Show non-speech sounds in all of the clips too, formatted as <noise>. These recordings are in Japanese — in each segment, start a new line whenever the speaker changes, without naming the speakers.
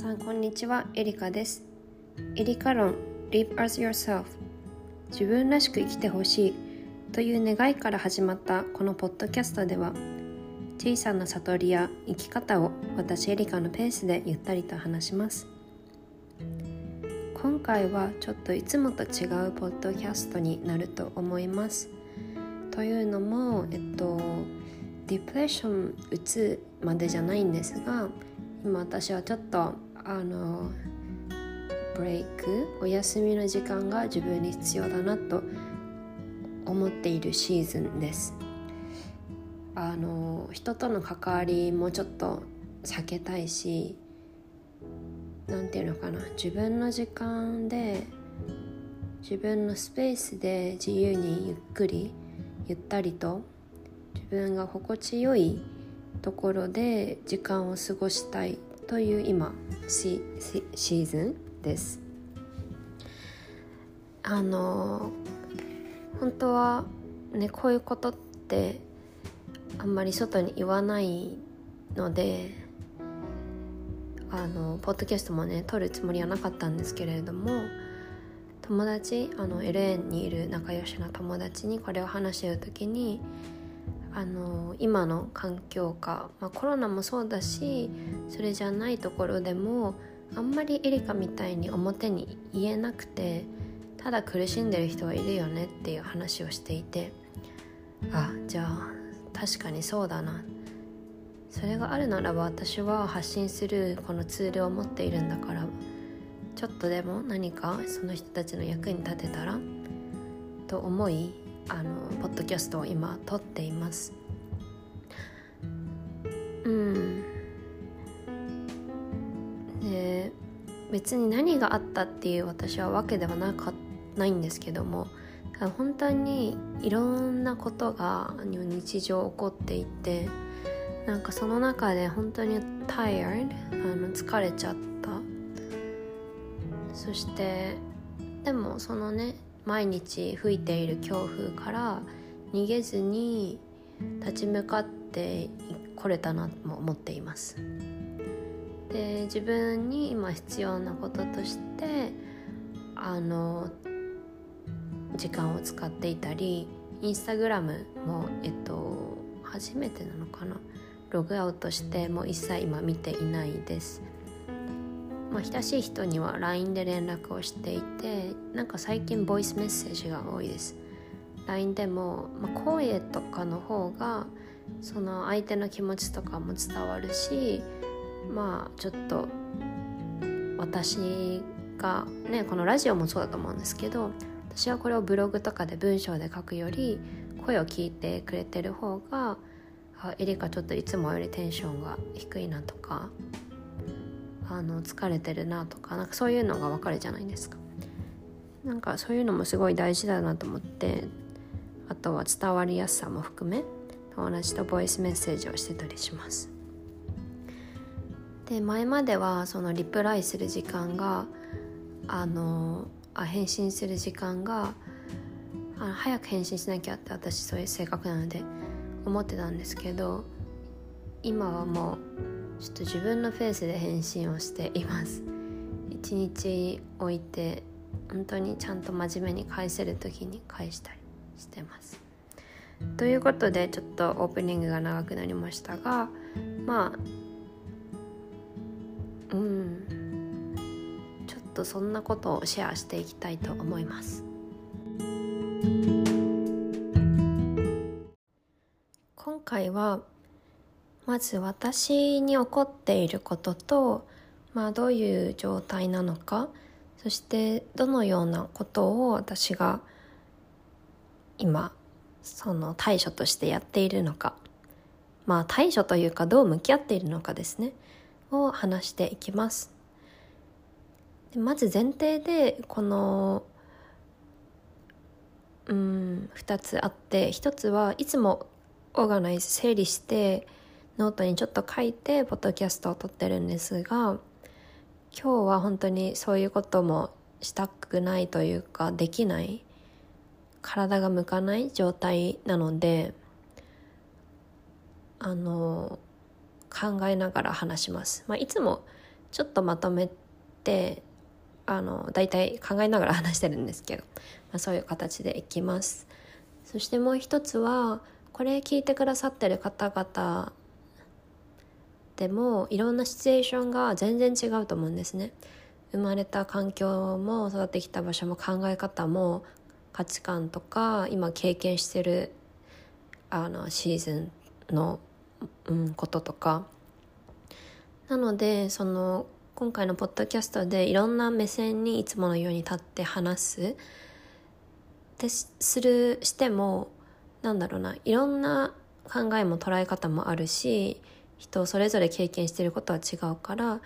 さんこんにちは。エリカです。エリカ論 Live as yourself 自分らしく生きてほしい。という願いから始まったこのポッドキャストでは小さな悟りや生き方を私エリカのペースでゆったりと話します。今回はちょっといつもと違うポッドキャストになると思います。というのもえっとディプレッションうつまでじゃないんですが今私はちょっとあのブレイクお休みの時間が自分に必要だなと思っているシーズンです。あの人との関わりもちょっと避けたいし何て言うのかな自分の時間で自分のスペースで自由にゆっくりゆったりと自分が心地よいところで時間を過ごしたいという今シーズンです。あの本当はねこういうことってあんまり外に言わないのであのポッドキャストもね撮るつもりはなかったんですけれども友達あの LA にいる仲良しの友達にこれを話してる時にあの今の環境下、まあ、コロナもそうだしそれじゃないところでもあんまりエリカみたいに表に言えなくてただ苦しんでる人はいるよねっていう話をしていてあじゃあ確かにそうだな。それがあるならば私は発信するこのツールを持っているんだからちょっとでも何かその人たちの役に立てたらと思いあのポッドキャストを今撮っています。うん。で別に何があったっていう私はわけではなかないんですけども本当にいろんなことが日常起こっていてなんかその中で本当に tired あの疲れちゃった。そしてでもそのね毎日吹いている強風から逃げずに立ち向かってこれたなと思っています。で自分に今必要なこととしてあの時間を使っていたりインスタグラムもえっと初めてなのかな？ログアウトしてもう一切今見ていないです。まあ、親しい人には LINE で連絡をしていてなんか最近ボイスメッセージが多いです。LINE でも、まあ、声とかの方がその相手の気持ちとかも伝わるしまあちょっと私がねこのラジオもそうだと思うんですけど私はこれをブログとかで文章で書くより声を聞いてくれてる方があエリカちょっといつもよりテンションが低いなとかあの疲れてるなとかなんかそういうのが分かるじゃないですか。なんかそういうのもすごい大事だなと思ってあとは伝わりやすさも含め友達とボイスメッセージをしてたりします。で前まではそのリプライする時間があのあ返信する時間があ早く返信しなきゃって私そういう性格なので思ってたんですけど今はもうちょっと自分のペースで返信をしています。一日置いて本当にちゃんと真面目に返せる時に返したりしてます。ということでちょっとオープニングが長くなりましたがまあうん。ちょっとそんなことをシェアしていきたいと思います。今回はまず私に起こっていることと、まあ、どういう状態なのかそしてどのようなことを私が今その対処としてやっているのかまあ対処というかどう向き合っているのかですねを話していきます。でまず前提でこのうん2つあって1つはいつもオーガナイズ整理してノートにちょっと書いてポッドキャストを撮ってるんですが今日は本当にそういうこともしたくないというかできない体が向かない状態なのであの考えながら話します、まあ、いつもちょっとまとめてあの大体考えながら話してるんですけど、まあ、そういう形でいきます。そしてもう一つはこれ聞いてくださってる方々でもいろんなシチュエーションが全然違うと思うんですね。生まれた環境も育ってきた場所も考え方も価値観とか今経験してるあのシーズンの、うん、こととか。なのでその今回のポッドキャストでいろんな目線にいつものように立って話す。ってするしてもなんだろうないろんな考えも捉え方もあるし人それぞれ経験してることは違うから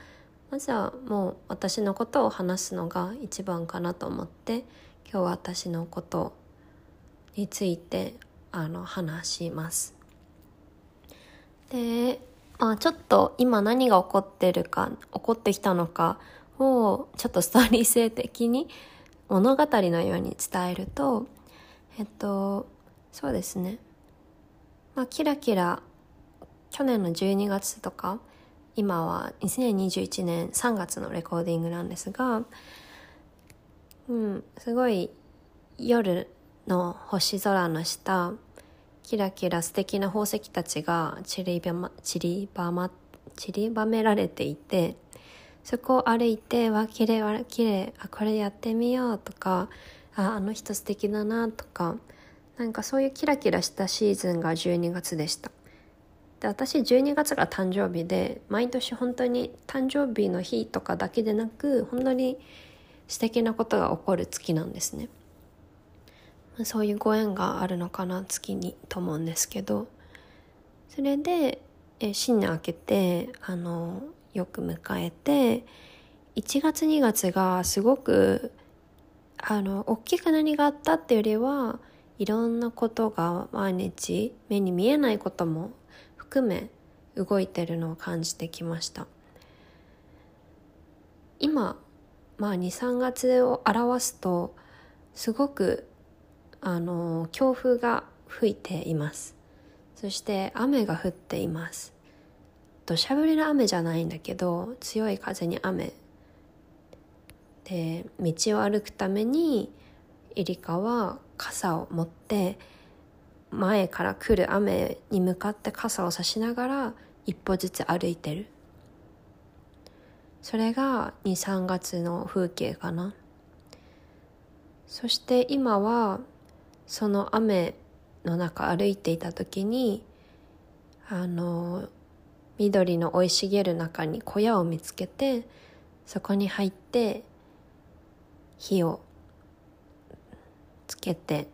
まずはもう私のことを話すのが一番かなと思って今日は私のことについてあの話します。で、まあ、ちょっと今何が起こってるか起こってきたのかをちょっとストーリー性的に物語のように伝えるとえっとそうですねまあキラキラ去年の12月とか今は2021年3月のレコーディングなんですがうんすごい夜の星空の下キラキラ素敵な宝石たちが散りばま散りばま散りばめられていてそこを歩いて「わ綺麗わ綺麗あこれやってみよう」とか「ああの人素敵だな」とかなんかそういうキラキラしたシーズンが12月でした。で私12月が誕生日で毎年本当に誕生日の日とかだけでなく本当に素敵なことが起こる月なんですね。そういうご縁があるのかな月にと思うんですけど。それでえ新年明けてあのよく迎えて1月2月がすごくあの大きく何があったっていうよりはいろんなことが毎日目に見えないことも含め動いてるのを感じてきました。今まあ23月を表すとすごくあの強風が吹いています。そして雨が降っています。土砂降りの雨じゃないんだけど強い風に雨。で道を歩くためにエリカは傘を持って前から来る雨に向かって傘を差しながら一歩ずつ歩いてる。それが23月の風景かな。そして今はその雨の中歩いていた時にあの緑の生い茂る中に小屋を見つけてそこに入って火をつけて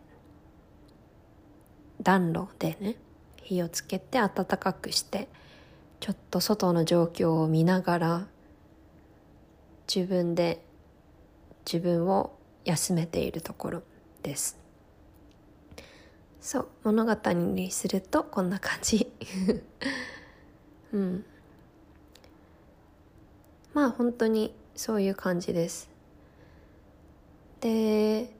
暖炉でね火をつけて暖かくしてちょっと外の状況を見ながら自分で自分を休めているところです。そう物語にするとこんな感じ。<laughs> うん。まあ本当にそういう感じです。で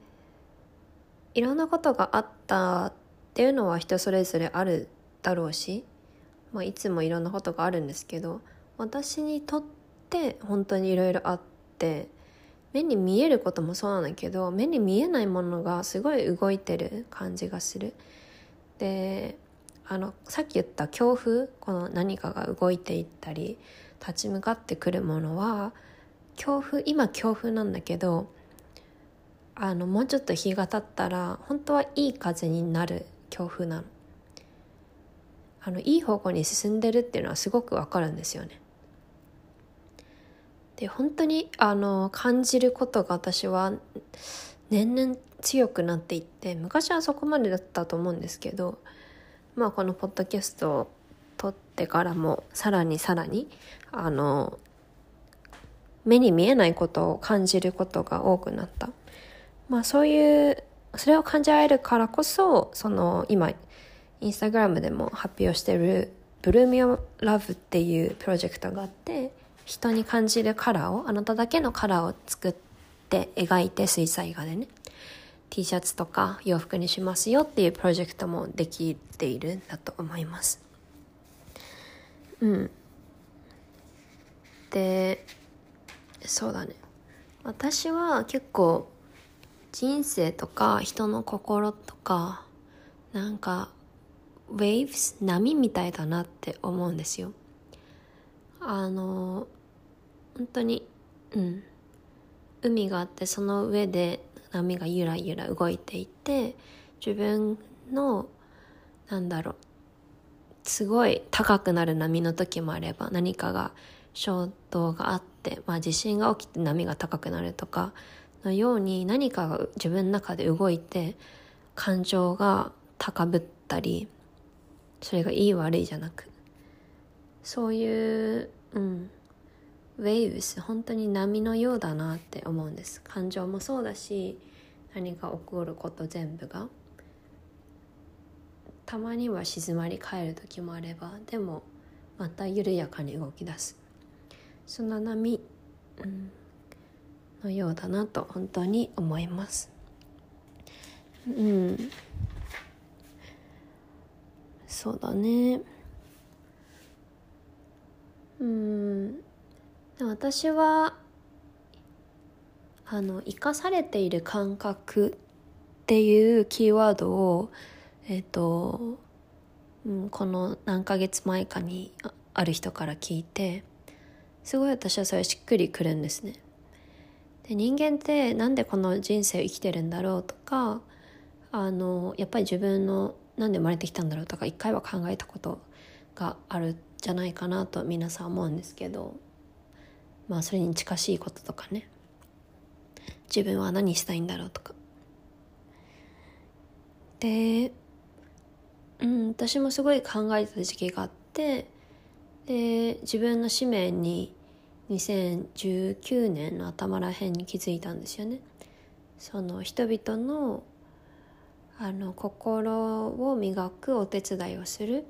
いろんなことがあったっていうのは人それぞれあるだろうし、まあ、いつもいろんなことがあるんですけど私にとって本当にいろいろあって目に見えることもそうなんだけど目に見えないものがすごい動いてる感じがする。であのさっき言った強風この何かが動いていったり立ち向かってくるものは強風今強風なんだけどあのもうちょっと日が経ったら本当はいい風になる強風なの。あのいい方向に進んでるっていうのはすごくわかるんですよね。で本当にあの感じることが私は年々強くなっていって昔はそこまでだったと思うんですけどまあこのポッドキャストを撮ってからもさらにさらにあの目に見えないことを感じることが多くなった。まあそういうそれを感じられるからこそその今インスタグラムでも発表してる「ブルーミオラブっていうプロジェクトがあって人に感じるカラーをあなただけのカラーを作って描いて水彩画でね T シャツとか洋服にしますよっていうプロジェクトもできているんだと思います。うん。でそうだね。私は結構人生とか人の心とかなんか waves 波みたいだなって思うんですよ。あの本当にうん。海があってその上で波がゆらゆら動いていて自分のなんだろうすごい高くなる波の時もあれば何かが衝動があって、まあ、地震が起きて波が高くなるとかのように何かが自分の中で動いて感情が高ぶったりそれがいい悪いじゃなくそういううんウェーブス本当に波のようだなって思うんです。感情もそうだし何が起こること全部が。たまには静まり返る時もあればでもまた緩やかに動き出す。そんな波、うん、のようだなと本当に思います。うん。そうだね。うん。私はあの生かされている感覚っていうキーワードをえっ、ー、と、うん、この何ヶ月前かにある人から聞いてすごい私はそれしっくりくるんですね。人間ってなんでこの人生を生きてるんだろうとかあのやっぱり自分のなんで生まれてきたんだろうとか一回は考えたことがあるじゃないかなと皆さん思うんですけどまあそれに近しいこととかね。自分は何したいんだろうとか。でうん私もすごい考えてた時期があってで自分の使命に2019年の頭らへんに気づいたんですよね。その人々のあの心を磨くお手伝いをする、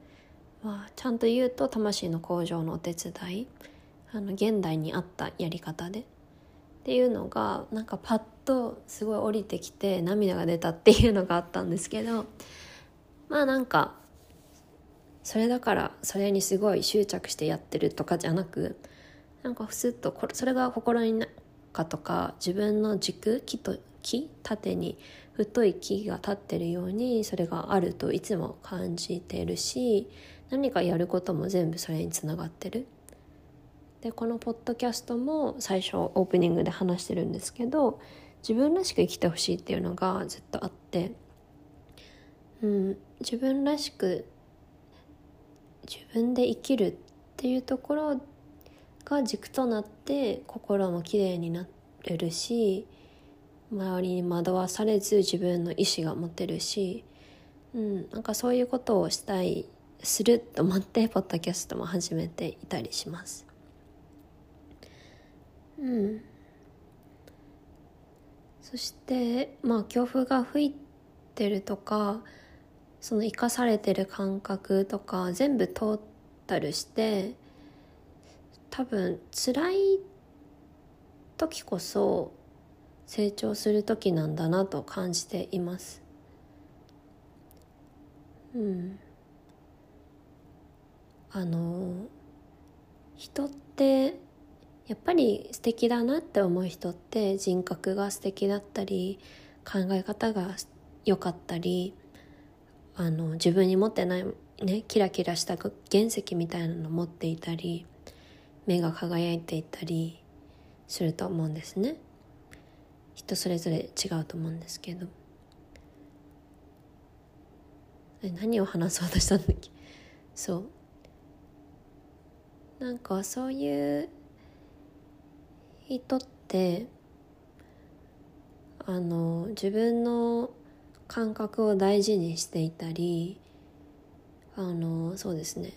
まあ、ちゃんと言うと魂の向上のお手伝い。あの現代に合ったやり方で。っていうのがなんかパッとすごい降りてきて涙が出たっていうのがあったんですけど。まあなんかそれだからそれにすごい執着してやってるとかじゃなくなんかふすっとそれが心の中とか自分の軸木と木縦に太い木が立ってるようにそれがあるといつも感じてるし何かやることも全部それにつながってる。でこのポッドキャストも最初オープニングで話してるんですけど自分らしく生きてほしいっていうのがずっとあって、うん、自分らしく自分で生きるっていうところが軸となって心もきれいになれるし周りに惑わされず自分の意思が持てるし、うん、なんかそういうことをしたいすると思ってポッドキャストも始めていたりします。うん、そしてまあ強風が吹いてるとかその生かされてる感覚とか全部トータルして多分辛い時こそ成長する時なんだなと感じています。うん。あの人ってやっぱり素敵だなって思う人って人格が素敵だったり考え方が良かったりあの自分に持ってないねキラキラした原石みたいなの持っていたり目が輝いていたりすると思うんですね。人それぞれ違うと思うんですけど。何を話そうとしたんだっけ？そう。なんかそういう人ってあの自分の感覚を大事にしていたりあのそうですね。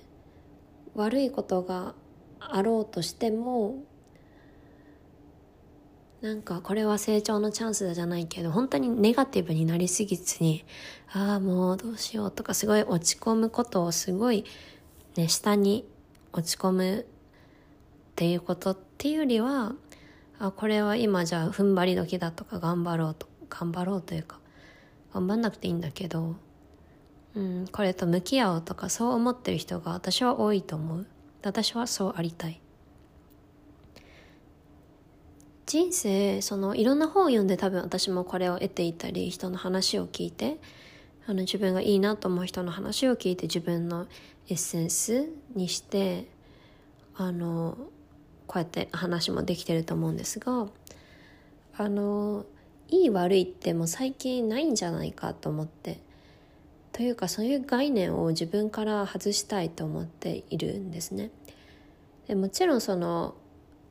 悪いことがあろうとしてもなんかこれは成長のチャンスじゃないけど本当にネガティブになりすぎずにああもうどうしようとかすごい落ち込むことをすごいね下に落ち込むっていうことっていうよりはあこれは今じゃあ踏ん張り時だとか頑張ろうと頑張ろうというか頑張んなくていいんだけど、うん、これと向き合おうとかそう思ってる人が私は多いと思う。私はそうありたい。人生そのいろんな本を読んで多分私もこれを得ていたり人の話を聞いてあの自分がいいなと思う人の話を聞いて自分のエッセンスにしてあのこうやって話もできてると思うんですがあのいい悪いってもう最近ないんじゃないかと思って。というかそういう概念を自分から外したいと思っているんですね。でもちろんその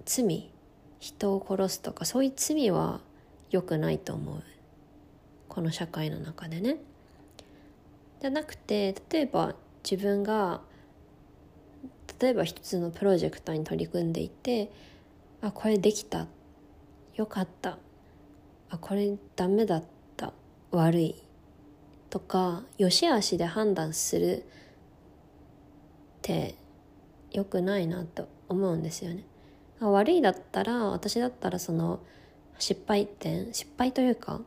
罪人を殺すとかそういう罪は良くないと思う。この社会の中でね。じゃなくて例えば自分が例えば一つのプロジェクトに取り組んでいてあこれできた。よかった。あこれダメだった。悪い。とか良し悪しで判断するって良くないなと思うんですよね。悪いだったら私だったらその失敗点失敗というか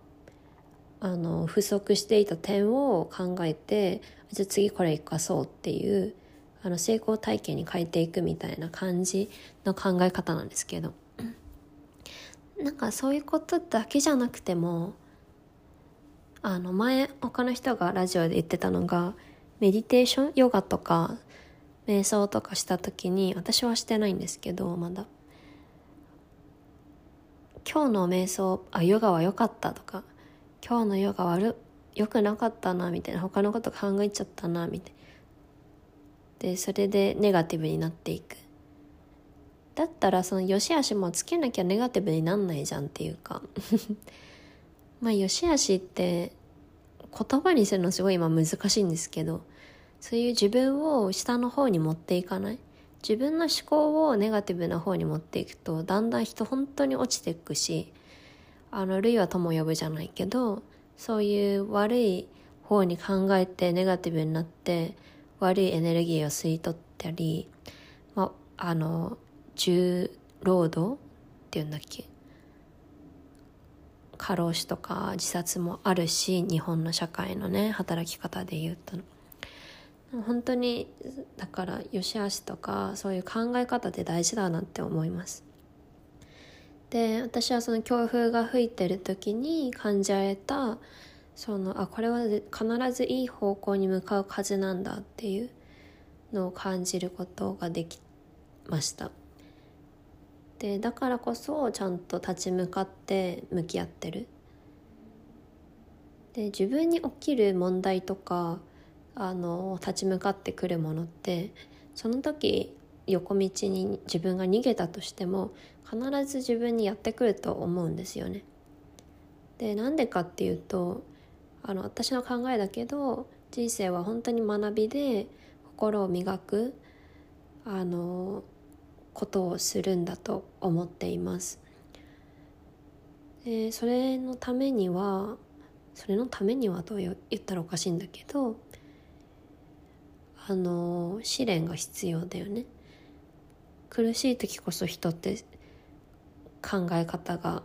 あの不足していた点を考えてじゃあ次これ生かそうっていうあの成功体験に変えていくみたいな感じの考え方なんですけどなんかそういうことだけじゃなくてもあの前他の人がラジオで言ってたのがメディテーションヨガとか瞑想とかした時に私はしてないんですけどまだ。今日の瞑想あヨガは良かったとか今日のヨガ悪良くなかったなみたいな他のこと考えちゃったなみたいな。でそれでネガティブになっていく。だったらその良し悪しもつけなきゃネガティブになんないじゃんっていうか。まあ良し悪しって言葉にするのすごい今難しいんですけどそういう自分を下の方に持っていかない。自分の思考をネガティブな方に持っていくとだんだん人本当に落ちていくしあの類は友呼ぶじゃないけどそういう悪い方に考えてネガティブになって悪いエネルギーを吸い取ったり、まあ、あの重労働っていうんだっけ？過労死とか自殺もあるし日本の社会のね働き方で言うと。本当にだから良し悪しとかそういう考え方って大事だなって思います。で私はその強風が吹いてる時に感じ合えたそのあこれは必ずいい方向に向かう風なんだっていうのを感じることができました。でだからこそちゃんと立ち向かって向き合ってるで自分に起きる問題とかあの立ち向かってくるものってその時横道に自分が逃げたとしても必ず自分にやってくると思うんですよね。でなんでかっていうとあの私の考えだけど人生は本当に学びで心を磨くあのことをするんだと思っています。でそれのためにはそれのためにはと言ったらおかしいんだけどあの試練が必要だよね。苦しい時こそ人って考え方が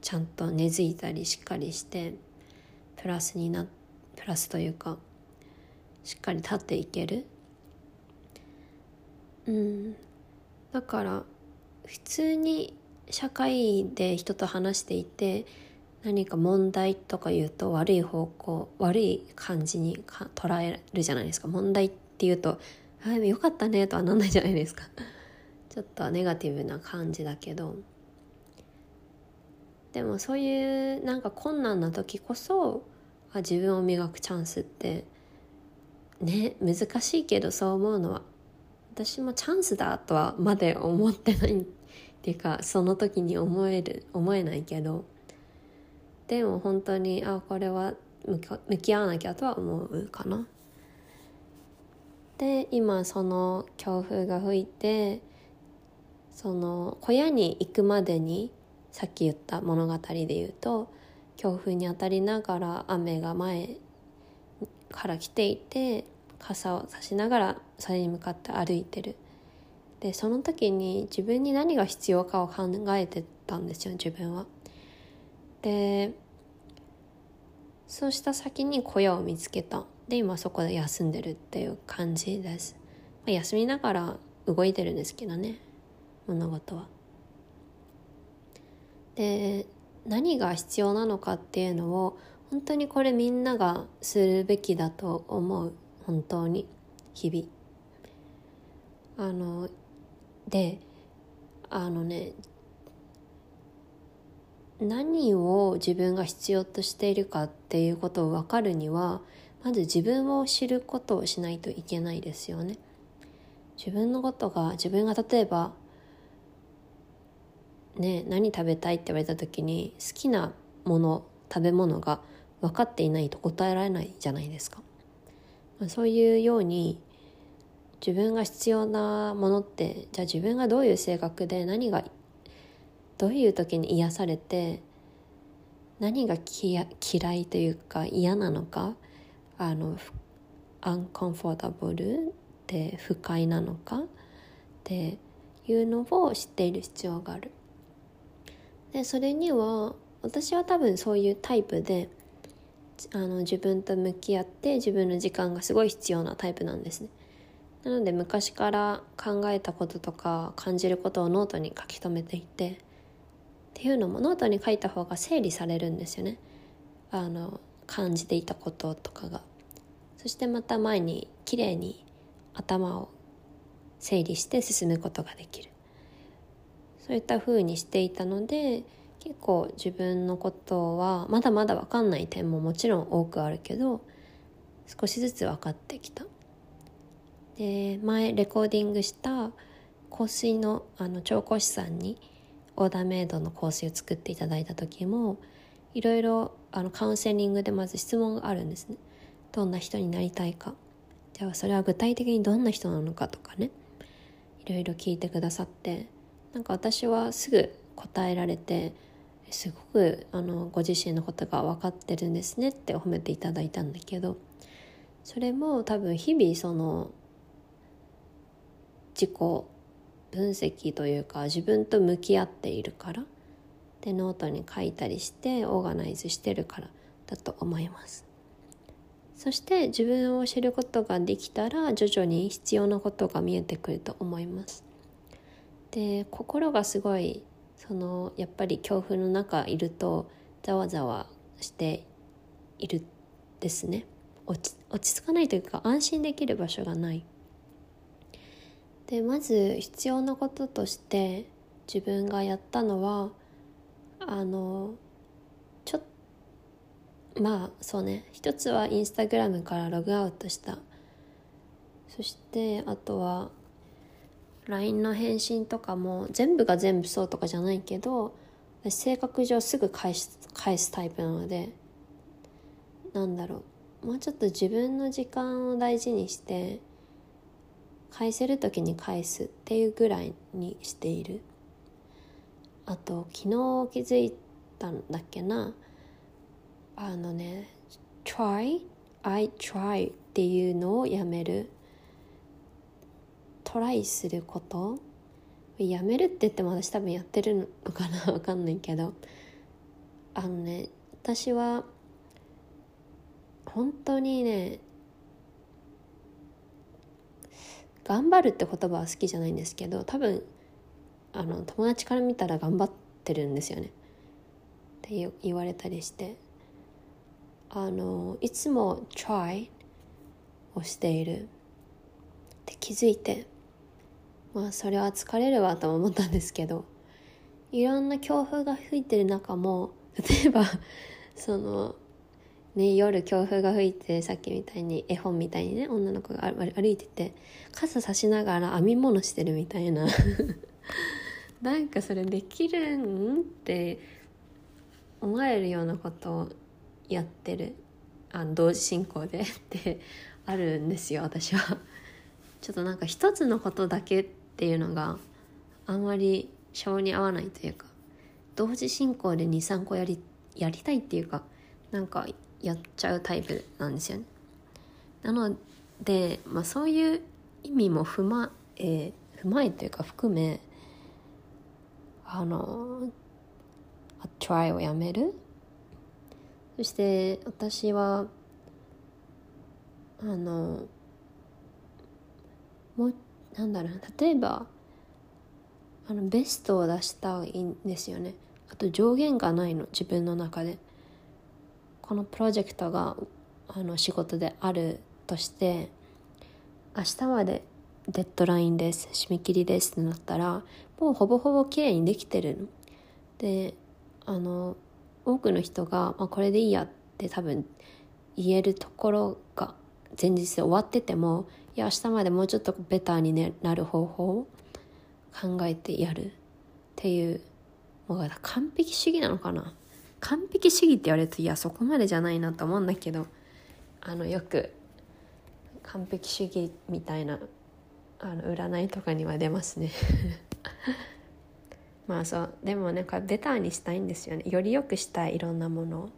ちゃんと根付いたりしっかりしてプラスになプラスというかしっかり立っていける。うん。だから普通に社会で人と話していて何か問題とか言うと悪い方向悪い感じにか捉えるじゃないですか。問題って言うと「あよかったね」とはなんないじゃないですか。<laughs> ちょっとネガティブな感じだけど。でもそういうなんか困難な時こそあ自分を磨くチャンスってね難しいけどそう思うのは私もチャンスだとはまで思ってないっていうかその時に思える思えないけどでも本当にあこれは向き合わなきゃとは思うかな。で今その強風が吹いてその小屋に行くまでにさっき言った物語で言うと強風に当たりながら雨が前から来ていて傘を差しながらそれに向かって歩いてる。でその時に自分に何が必要かを考えてたんですよ自分は。でそうした先に小屋を見つけた。で今そこで休んでるっていう感じです、休みながら動いてるんですけどね物事は。で何が必要なのかっていうのを本当にこれみんながするべきだと思う。本当に日々あのであのね何を自分が必要としているかっていうことを分かるにはまず自分を知ることをしないといけないですよね。自分のことが自分が例えばね何食べたいって言われた時に好きなもの食べ物が分かっていないと答えられないじゃないですか。そういうように自分が必要なものってじゃあ自分がどういう性格で何がどういう時に癒されて何が嫌いというか嫌なのかあの uncomfortable って不快なのかっていうのを知っている必要がある。でそれには私は多分そういうタイプであの自分と向き合って自分の時間がすごい必要なタイプなんですね。なので昔から考えたこととか感じることをノートに書き留めていてっていうのもノートに書いた方が整理されるんですよね。あの感じていたこととかが。そしてまた前にきれいに頭を整理して進むことができる。そういった風にしていたので結構自分のことはまだまだ分かんない点ももちろん多くあるけど少しずつ分かってきた。で前レコーディングした香水のあの調香師さんにオーダーメイドの香水を作っていただいた時もいろいろあのカウンセリングでまず質問があるんですね。どんな人になりたいかじゃあそれは具体的にどんな人なのかとかねいろいろ聞いてくださってなんか私はすぐ答えられてすごくあのご自身のことが分かってるんですねって褒めていただいたんだけどそれも多分日々その自己分析というか自分と向き合っているからでノートに書いたりしてオーガナイズしてるからだと思います。そして自分を知ることができたら徐々に必要なことが見えてくると思います。で心がすごいそのやっぱり恐怖の中いるとざわざわしているですね。落ち落ち着かないというか安心できる場所がない。でまず必要なこととして自分がやったのはあのちょっまあそうね。一つはインスタグラムからログアウトした。そしてあとは LINE の返信とかも全部が全部そうとかじゃないけど性格上すぐ返す返すタイプなのでなんだろう。もうちょっと自分の時間を大事にして返せる時に返すっていうぐらいにしている。あと昨日気づいたんだっけな。あのね try I try っていうのをやめる。トライすること？やめるって言っても私多分やってるのかな？<laughs> わかんないけど。あのね私は本当にね頑張るって言葉は好きじゃないんですけど多分あの友達から見たら頑張ってるんですよね。って言われたりして。あのいつも try をしている。って気づいて。まあそれは疲れるわと思ったんですけどいろんな強風が吹いてる中も <laughs> 例えばそのね夜強風が吹いてさっきみたいに絵本みたいにね女の子が歩いてて傘差しながら編み物してるみたいな <laughs> なんかそれできるんって思えるようなことをやってるあの同時進行でってあるんですよ私は。ちょっとなんか一つのことだけっていうのがあんまり性に合わないというか同時進行で23個やりやりたいっていうかなんかやっちゃうタイプなんですよね。なので、まあ、そういう意味も踏まえ踏まえというか含めあのトライをやめるそして私はあのもうなんだろう例えばあのベストを出したいんですよねあと上限がないの自分の中でこのプロジェクトがあの仕事であるとして明日までデッドラインです締め切りですってなったらもうほぼほぼ綺麗にできてるの。であの多くの人が、まあ、これでいいやって多分言えるところが前日で終わっててもや明日までもうちょっとベターに、ね、なる方法を考えてやるっていうもう完璧主義なのかな？完璧主義って言われるといやそこまでじゃないなと思うんだけどあのよく完璧主義みたいなあの占いとかには出ますね。<laughs> まあそう。でもねこれベターにしたいんですよね。より良くしたいいろんなものっ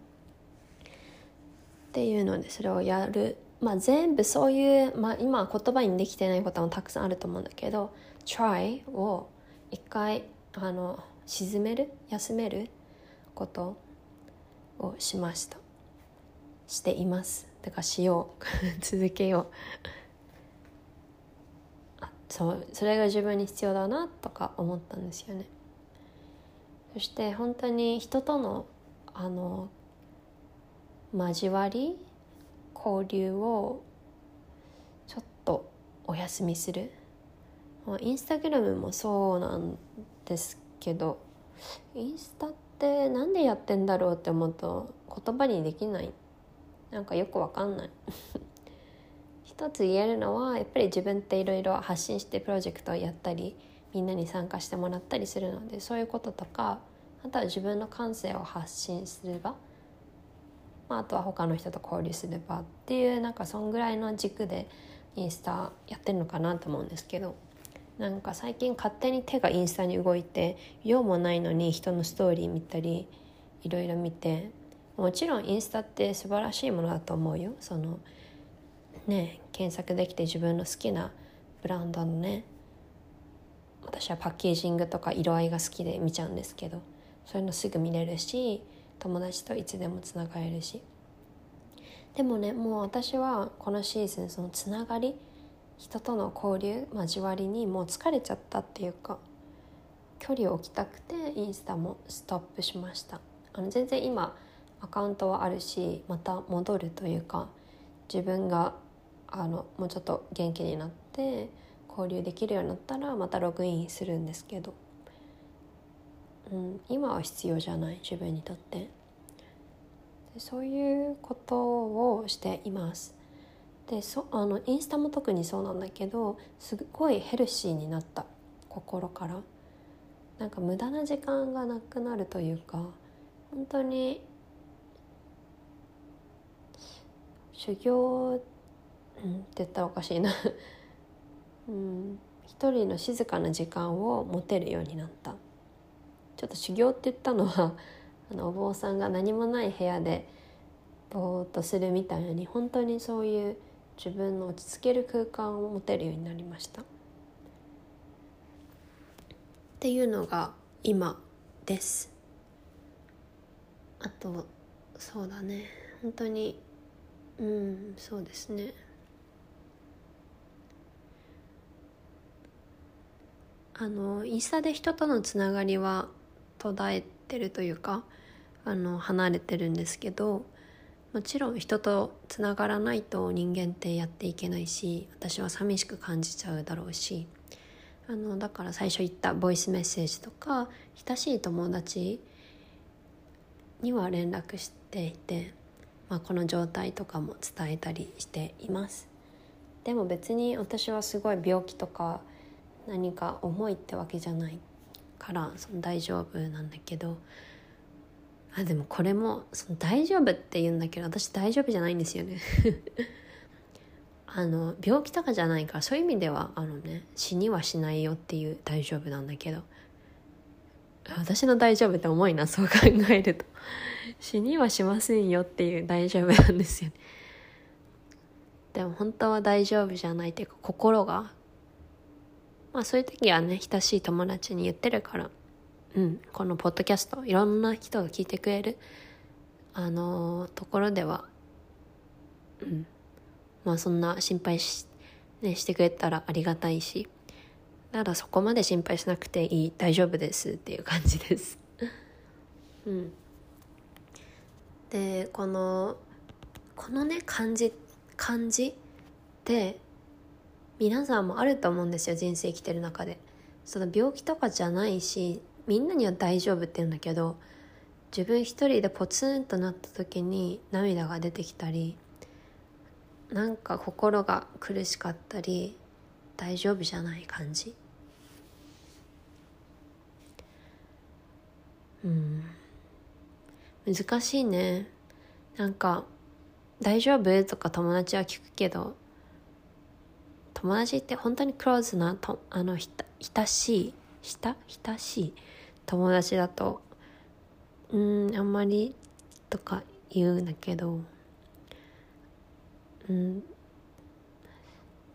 ていうのでそれをやるまあ全部そういう、まあ、今言葉にできてないこともたくさんあると思うんだけど try を一回あの沈める休めることをしました。しています。だからしよう。<laughs> 続けよう。そうそれが自分に必要だなとか思ったんですよね。そして本当に人とのあの交わり交流をちょっとお休みする。インスタグラムもそうなんですけどインスタってなんでやってんだろうって思うと言葉にできない。なんかよくわかんない。<laughs> 一つ言えるのはやっぱり自分っていろいろ発信してプロジェクトをやったりみんなに参加してもらったりするのでそういうこととかあとは自分の感性を発信すれば、まあ、あとは他の人と交流すればっていうなんかそんぐらいの軸でインスタやってるのかなと思うんですけどなんか最近勝手に手がインスタに動いて用もないのに人のストーリー見たりいろいろ見てもちろんインスタって素晴らしいものだと思うよ。そのね検索できて自分の好きなブランドのね私はパッケージングとか色合いが好きで見ちゃうんですけどそういうのすぐ見れるし友達といつでもつながれるし。でもねもう私はこのシーズンそのつながり人との交流交わりにもう疲れちゃったっていうか距離を置きたくてインスタもストップしました。あの全然今アカウントはあるしまた戻るというか自分があのもうちょっと元気になって交流できるようになったらまたログインするんですけど、うん、今は必要じゃない自分にとって。そういうことをしています。でそあのインスタも特にそうなんだけどすごいヘルシーになった。心から。なんか無駄な時間がなくなるというか本当に修行、うん、って言ったらおかしいな。<laughs> うん、一人の静かな時間を持てるようになった。ちょっと修行って言ったのは <laughs> あのお坊さんが何もない部屋でぼーっとするみたいに本当にそういう自分の落ち着ける空間を持てるようになりました。っていうのが今です。あとそうだね。本当にうんそうですね。あのインスタで人とのつながりは途絶えてるというかあの離れてるんですけどもちろん人とつながらないと人間ってやっていけないし私は寂しく感じちゃうだろうしあのだから最初言ったボイスメッセージとか親しい友達には連絡していてまあ、この状態とかも伝えたりしています。でも別に私はすごい病気とか何か重いってわけじゃない。からその大丈夫なんだけど。あでもこれもその大丈夫って言うんだけど私大丈夫じゃないんですよね。<laughs> あの病気とかじゃないからそういう意味ではあのね死にはしないよっていう大丈夫なんだけど。私の大丈夫って重いなそう考えると。<laughs> 死にはしませんよっていう大丈夫なんですよね。でも本当は大丈夫じゃないっていうか心がまあそういう時はね親しい友達に言ってるから。うんこのポッドキャストいろんな人が聞いてくれるあのー、ところではうんまあそんな心配し,、ね、してくれたらありがたいしだからそこまで心配しなくていい大丈夫ですっていう感じです。<laughs> うん。でこのこのね感じ感じって皆さんもあると思うんですよ人生生きてる中で。その病気とかじゃないしみんなには大丈夫って言うんだけど自分一人でポツンとなった時に涙が出てきたりなんか心が苦しかったり大丈夫じゃない感じ。うん。難しいね。なんか「大丈夫?」とか友達は聞くけど友達って本当にクローズなとあのひた親しい親しい友達だとうんあんまりとか言うんだけどうん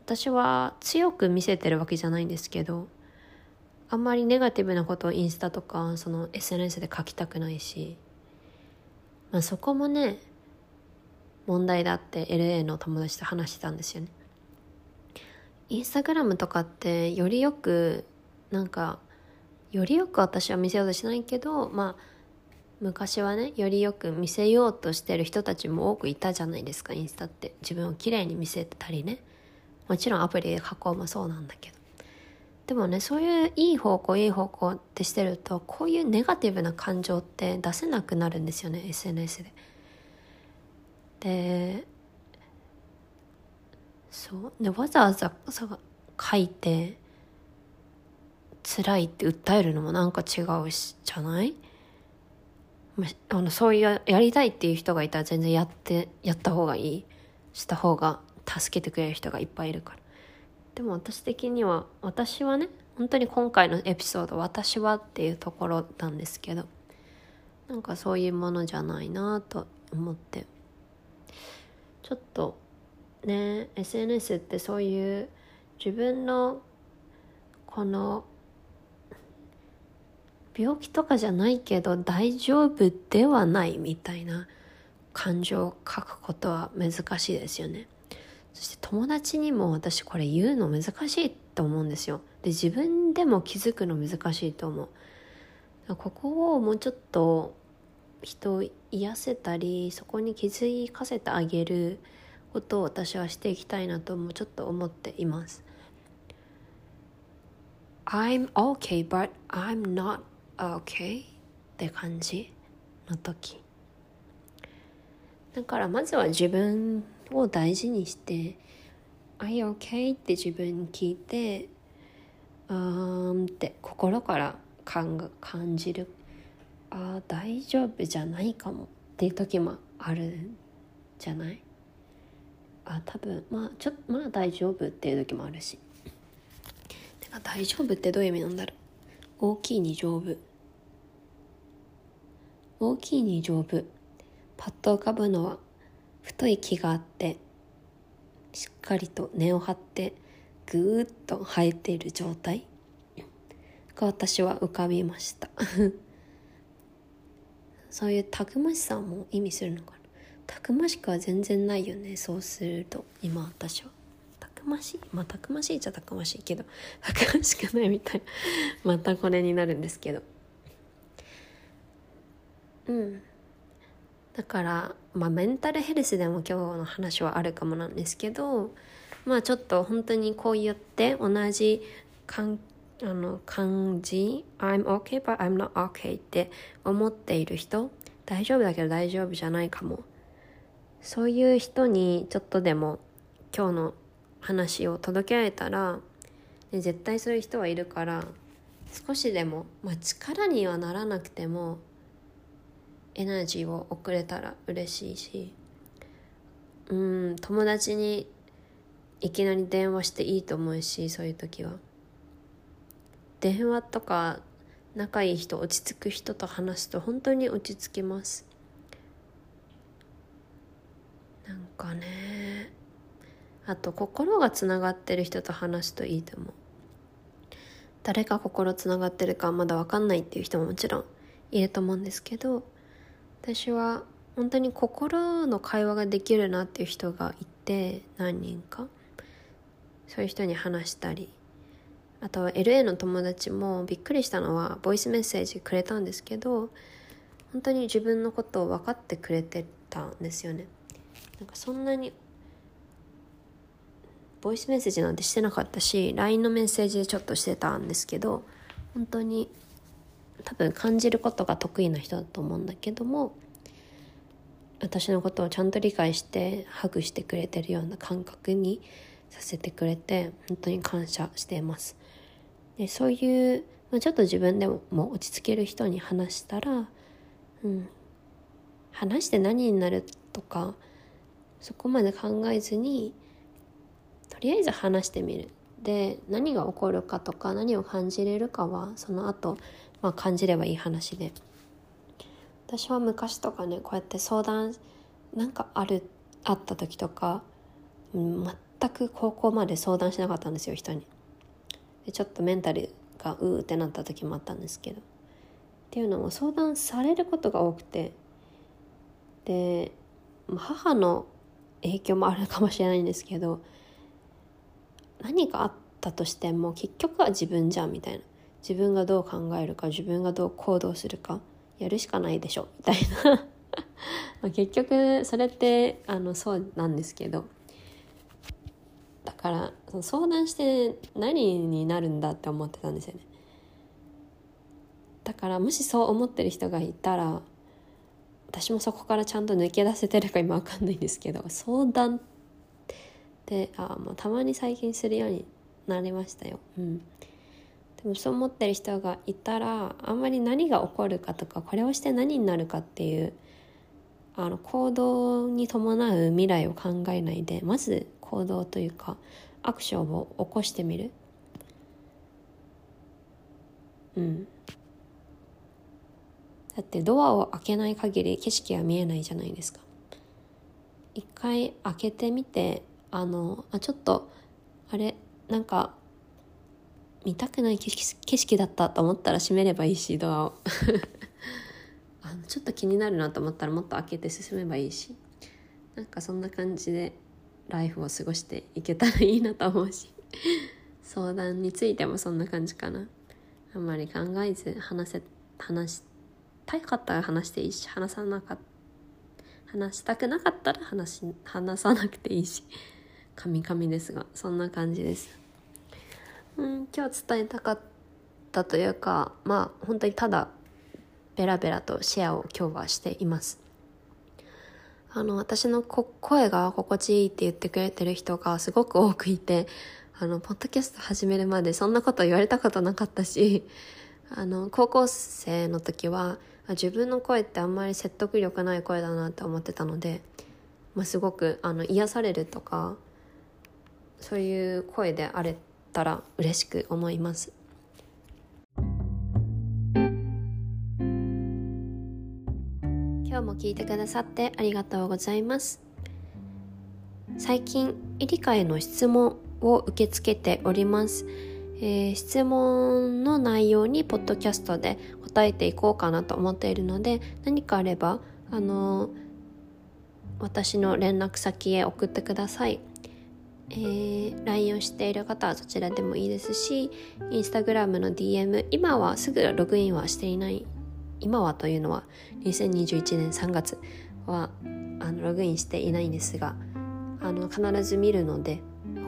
私は強く見せてるわけじゃないんですけどあんまりネガティブなことをインスタとかその SNS で書きたくないし、まあ、そこもね問題だって LA の友達と話してたんですよね。インスタグラムとかってよりよくなんかよりよく私は見せようとしないけどまあ昔はねよりよく見せようとしてる人たちも多くいたじゃないですかインスタって。自分をきれいに見せたりね。もちろんアプリで加工もそうなんだけど。でもねそういういい方向いい方向ってしてるとこういうネガティブな感情って出せなくなるんですよね SNS で。でそう？でわざわざ書いて辛いって訴えるのもなんか違うしじゃない？あのそういうやりたいっていう人がいたら全然やってやった方がいい。した方が助けてくれる人がいっぱいいるから。でも私的には私はね本当に今回のエピソード「私は」っていうところなんですけどなんかそういうものじゃないなと思って。ちょっとね SNS ってそういう自分のこの病気とかじゃないけど大丈夫ではないみたいな感情を書くことは難しいですよね。そして友達にも私これ言うの難しいと思うんですよ。で自分でも気づくの難しいと思う。ここをもうちょっと人を癒せたりそこに気づかせてあげることを私はしていきたいなともちょっと思っています。I'm okay, but I'm not okay って感じの時だからまずは自分を大事にして「Are you OK?」って自分に聞いて「うーん」って心から感感じる「ああ大丈夫じゃないかも」っていう時もあるじゃない？あ多分まあちょっとまあ大丈夫っていう時もあるし。てか大丈夫ってどういう意味なんだろう。大きいに丈夫。大きいに丈夫。パッと浮かぶのは太い木があってしっかりと根を張ってぐーっと生えている状態。が私は浮かびました。<laughs> そういうたくましさも意味するのかな。たくましくは全然ないよねそうすると今私は。たくましい？まあたくましいっちゃたくましいけど <laughs> たくましくないみたいな。<laughs> またこれになるんですけど。うん。だからまあメンタルヘルスでも今日の話はあるかもなんですけどまあちょっと本当にこう言って同じ感あの感じ I'm okay but I'm not okay って思っている人大丈夫だけど大丈夫じゃないかも。そういう人にちょっとでも今日の話を届けられたら、ね、絶対そういう人はいるから少しでも、まあ、力にはならなくてもエナジーを送れたら嬉しいしうん友達にいきなり電話していいと思うしそういう時は。電話とか仲いい人落ち着く人と話すと本当に落ち着きます。なんかねあと心がつながってる人と話すといいと思う。誰が心つながってるかまだ分かんないっていう人ももちろんいると思うんですけど私は本当に心の会話ができるなっていう人がいて何人か。そういう人に話したりあとは LA の友達もびっくりしたのはボイスメッセージくれたんですけど本当に自分のことを分かってくれてたんですよね。なんかそんなにボイスメッセージなんてしてなかったし LINE のメッセージでちょっとしてたんですけど本当に多分感じることが得意な人だと思うんだけども私のことをちゃんと理解してハグしてくれてるような感覚にさせてくれて本当に感謝しています。でそういう、ちょっと自分でもも落ち着ける人に話したら、うん、話して何になるとかそこまで考えずにとりあえず話してみる。で何が起こるかとか何を感じれるかはその後、まあ感じればいい話で。私は昔とかねこうやって相談なんかあるあった時とか、全く高校まで相談しなかったんですよ人に。でちょっとメンタルがうーってなった時もあったんですけど。っていうのも相談されることが多くて。で母の影響もあるかもしれないんですけど何かあったとしても結局は自分じゃんみたいな。自分がどう考えるか自分がどう行動するかやるしかないでしょみたいな。<laughs> ま結局それってあのそうなんですけどだからその相談して何になるんだって思ってたんですよね。だからもしそう思ってる人がいたら私もそこからちゃんと抜け出せてるか今わかんないんですけど相談ってあもうたまに最近するようになりましたよ。うん。でもそう思ってる人がいたらあんまり何が起こるかとかこれをして何になるかっていうあの行動に伴う未来を考えないでまず行動というかアクションを起こしてみる。うん。だってドアを開けない限り景色は見えないじゃないですか。一回開けてみてあのあちょっとあれなんか見たくない景色だったと思ったら閉めればいいしドアを。<laughs> あのちょっと気になるなと思ったらもっと開けて進めばいいし。なんかそんな感じでライフを過ごしていけたらいいなと思うし。<laughs> 相談についてもそんな感じかな。あんまり考えず話せ話したかったら話していいし話さなかった話したくなかったら話話さなくていいし。カミカミですがそんな感じです。うん、今日伝えたかったというかまあ本当にただベラベラとシェアを今日はしています。あの私の声が心地いいって言ってくれてる人がすごく多くいてあのポッドキャスト始めるまでそんなこと言われたことなかったしあの高校生の時は自分の声ってあんまり説得力ない声だなって思ってたので、まあ、すごくあの癒されるとかそういう声であれたら嬉しく思います。今日も聞いてくださってありがとうございます。最近エリカへの質問を受け付けております、えー、質問の内容にポッドキャストで答えていこうかなと思っているので何かあればあの、私の連絡先へ送ってください。えー、LINE をしている方はそちらでもいいですし Instagram の DM 今はすぐログインはしていない今はというのは2021年3月はあのログインしていないんですがあの必ず見るので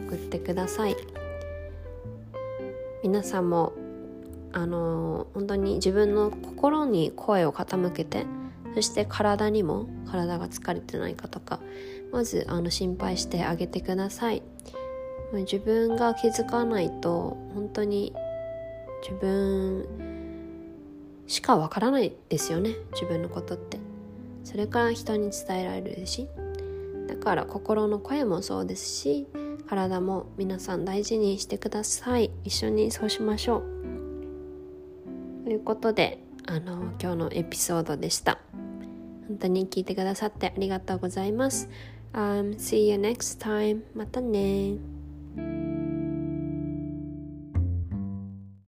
送ってください。皆さんもあの本当に自分の心に声を傾けてそして体にも体が疲れてないかとかまずあの心配してあげてください。自分が気づかないと本当に自分しかわからないですよね。自分のことって。それから人に伝えられるし。だから心の声もそうですし体も皆さん大事にしてください。一緒にそうしましょう。ということであの今日のエピソードでした。本当に聞いてくださってありがとうございます。Um, see you next time. またね。